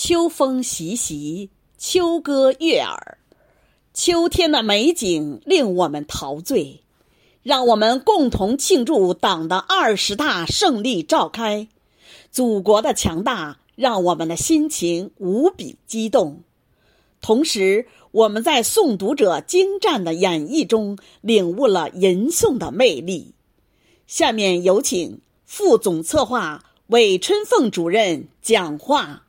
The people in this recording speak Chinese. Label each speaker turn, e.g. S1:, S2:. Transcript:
S1: 秋风习习秋歌悦耳。秋天的美景令我们陶醉让我们共同庆祝党的二十大胜利召开。祖国的强大让我们的心情无比激动。同时我们在诵读者精湛的演绎中领悟了吟诵的魅力。下面有请副总策划韦春凤主任讲话。